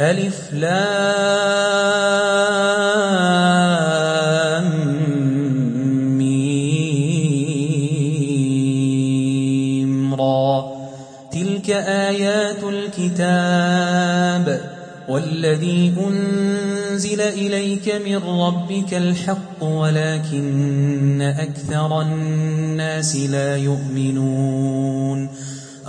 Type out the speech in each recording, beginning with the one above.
ألف لام ميم را. تلك آيات الكتاب والذي أنزل إليك من ربك الحق ولكن أكثر الناس لا يؤمنون.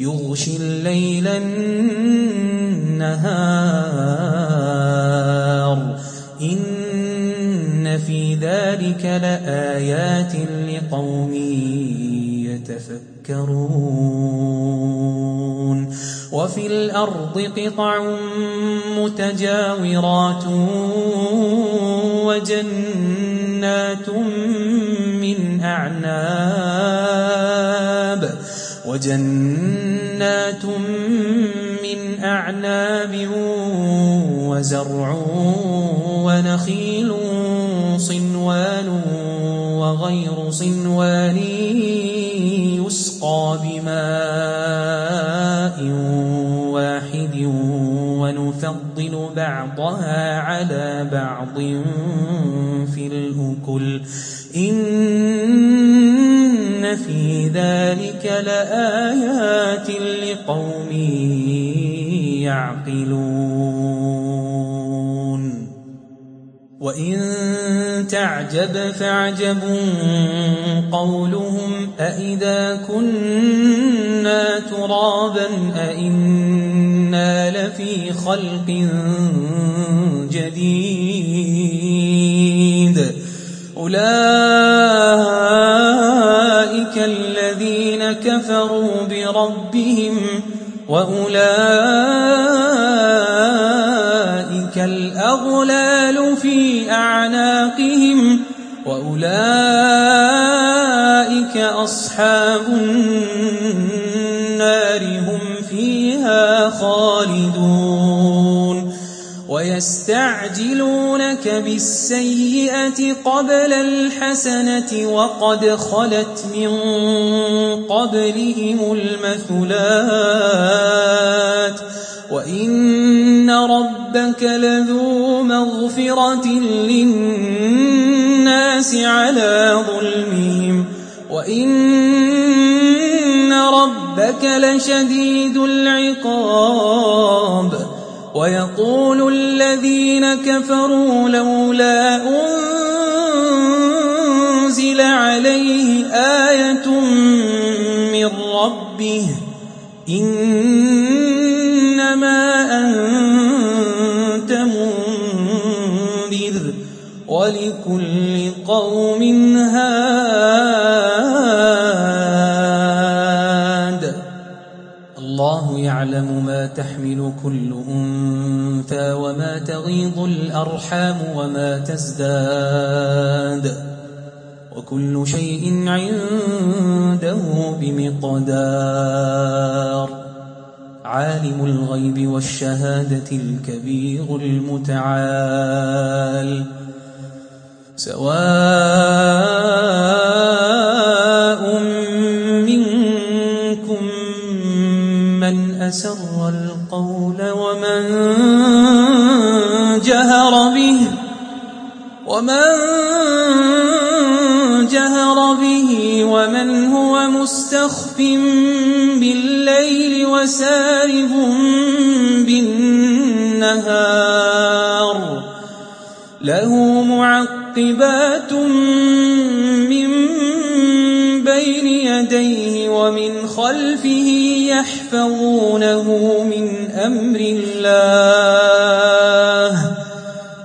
يغشي الليل النهار. إن في ذلك لآيات لقوم يتفكرون. وفي الأرض قطع متجاورات وجنات من أعناب. وجنات من أعناب وزرع ونخيل صنوان وغير صنوان يسقى بماء واحد ونفضل بعضها على بعض في الأكل. إن في ذلك لآيات لقوم يعقلون. وإن تعجب فاعجب قولهم أإذا كنا ترابا أإنا لفي خلق جديد. بربهم وأولئك الأغلال في أعناقهم وأولئك أصحاب النار هم فيها خالدون ويستعجلونك بالسيئة قبل الحسنة وقد خلت من قبلهم المثلات وإن ربك لذو مغفرة للناس على ظلمهم وإن ربك لشديد العقاب ويقول الذين كفروا لولا أنزل عليه آية إنما أنت منذر ولكل قوم هاد. الله يعلم ما تحمل كل أنثى وما تغيض الأرحام وما تزداد. وكل شيء عنده بمقدار. عالم الغيب والشهادة الكبير المتعال. سواء منكم من أسر القول ومن جهر به ومن وسارب بالنهار له معقبات من بين يديه ومن خلفه يحفظونه من أمر الله.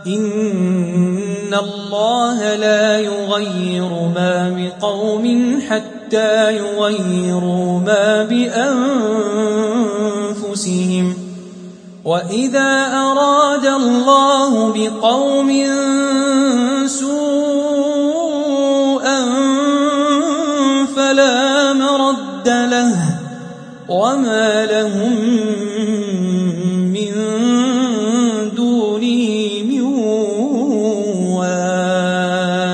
إن الله لا يغير ما بقوم حتى يغيروا ما بأنفسهم. وإذا أراد الله بقوم سوءا فلا مرد له وما لهم من دونه من وال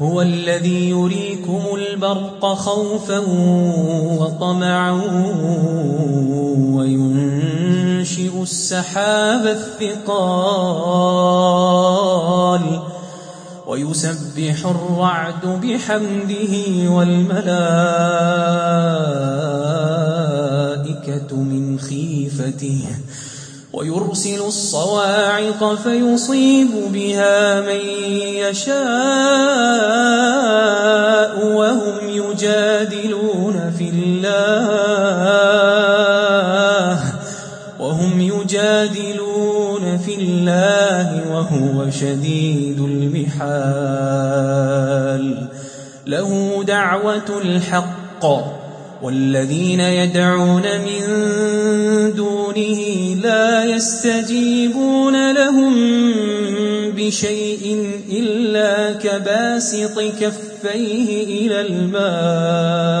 هو الذي يريكم البرق خوفا وطمعا وينشئ السحاب الثقال ويسبح الرعد بحمده والملائكة من خيفته ويرسل الصواعق فيصيب بها من يشاء وهم يجادلون في الله في الله وهو شديد المحال. له دعوة الحق والذين يدعون من دونه لا يستجيبون لهم بشيء إلا كباسط كفيه إلى الماء.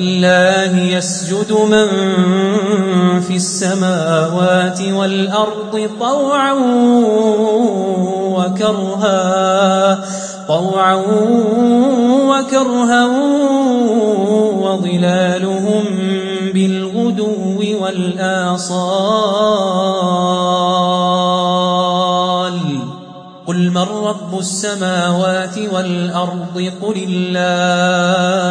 ولله يسجد من في السماوات والأرض طوعا وكرها طوعا وكرها وظلالهم بالغدو والآصال. قل من رب السماوات والأرض؟ قل الله.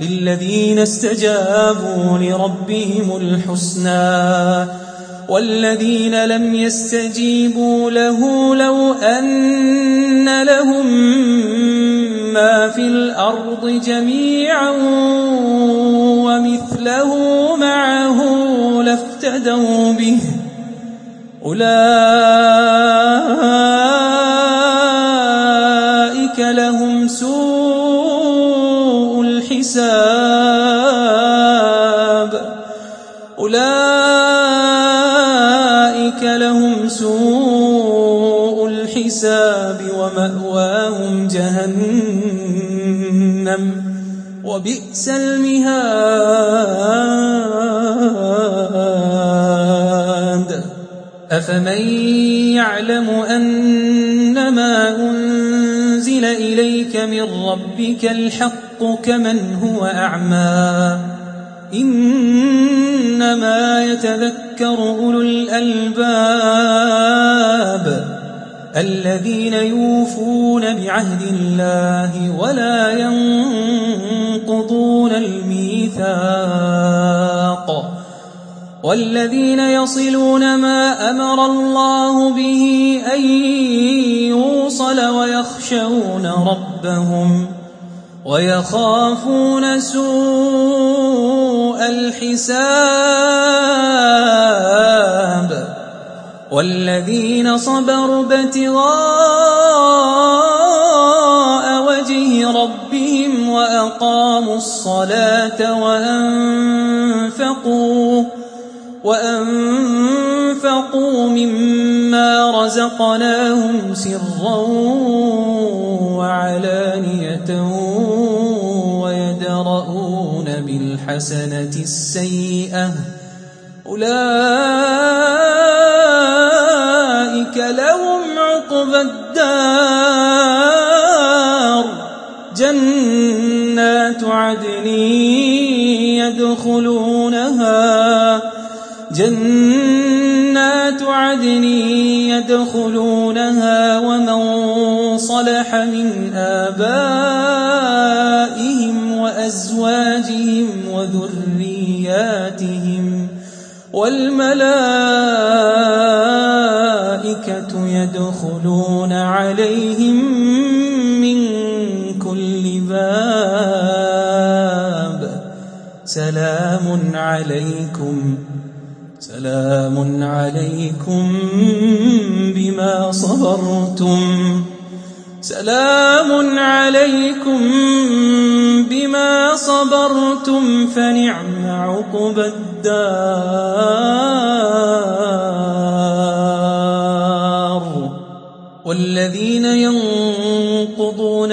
للذين استجابوا لربهم الحسنى والذين لم يستجيبوا له لو أن لهم ما في الأرض جميعا ومثله معه لافتدوا به أولئك وبئس المهاد. أفمن يعلم أنما أنزل إليك من ربك الحق كمن هو أعمى؟ إنما يتذكر أولو الألباب الذين يوفون بعهد الله ولا ينقضون الميثاق والذين يصلون ما أمر الله به أن يوصل ويخشون ربهم ويخافون سوء الحساب والذين صبروا ابتغاء وأقاموا الصلاة وأنفقوا وأنفقوا مما رزقناهم سرا وعلانية ويدرؤون بالحسنة السيئة. أولئك لهم عقبى الدار. جنات عدن يدخلونها؟ جنات عدن يدخلونها ومن صلح من آبائهم وأزواجهم وذرياتهم والملائكة يدخلون عليهم سلام عليكم. سلام عليكم بما صبرتم. سلام عليكم بما صبرتم فنعم عقبى الدار. والذين ينقضون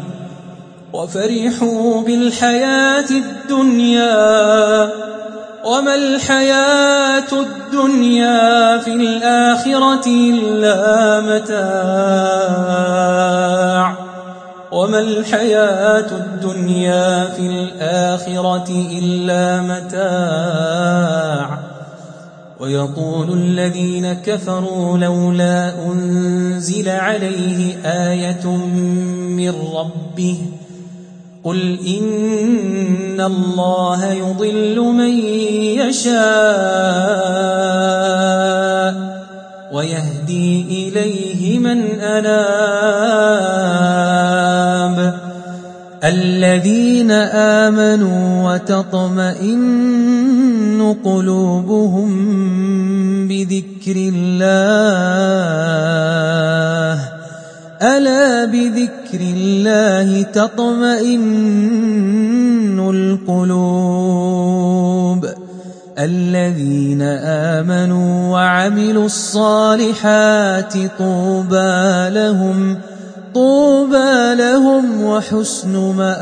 وفرحوا بالحياة الدنيا وما الحياة الدنيا في الآخرة إلا متاع وما الحياة الدنيا في الآخرة إلا متاع ويقول الذين كفروا لولا أنزل عليه آية من ربه قل إن الله يضل من يشاء ويهدي إليه من أناب الذين آمنوا وتطمئن قلوبهم بذكر الله ألا بذكر الله تطمئن القلوب الذين آمنوا وعملوا الصالحات طوبى لهم طوبى لهم وحسن مآب.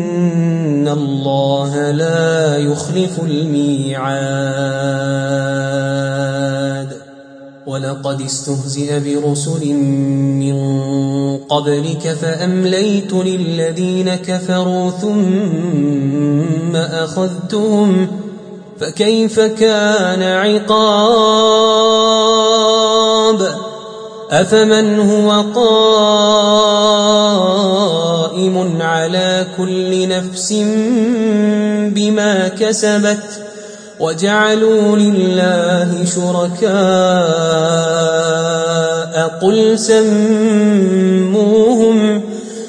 الله لا يخلف الميعاد. ولقد استهزئ برسل من قبلك فأمليت للذين كفروا ثم أخذتهم. فكيف كان عقاب؟ أفمن هو قائم على كل نفس بما كسبت وجعلوا لله شركاء قل سموهم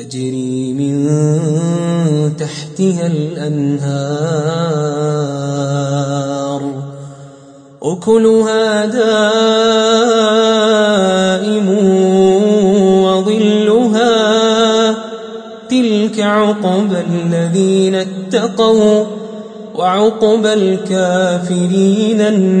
تجري من تحتها الأنهار. أكلها دائم وظلها تلك عقبى الذين اتقوا وعقبى الكافرين النار.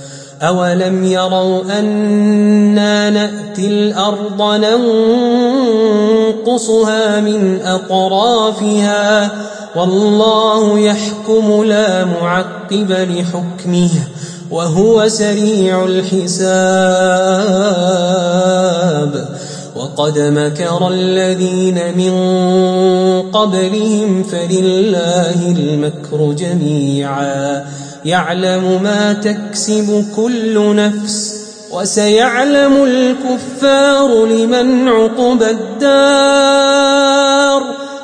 أولم يروا أنا نأتي الأرض ننقصها من أطرافها والله يحكم لا معقب لحكمه وهو سريع الحساب وقد مكر الذين من قبلهم فلله المكر جميعا. يعلم ما تكسب كل نفس وسيعلم الكفار لمن عقب الدار.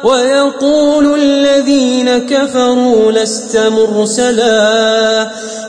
ويقول الذين كفروا لست مرسلا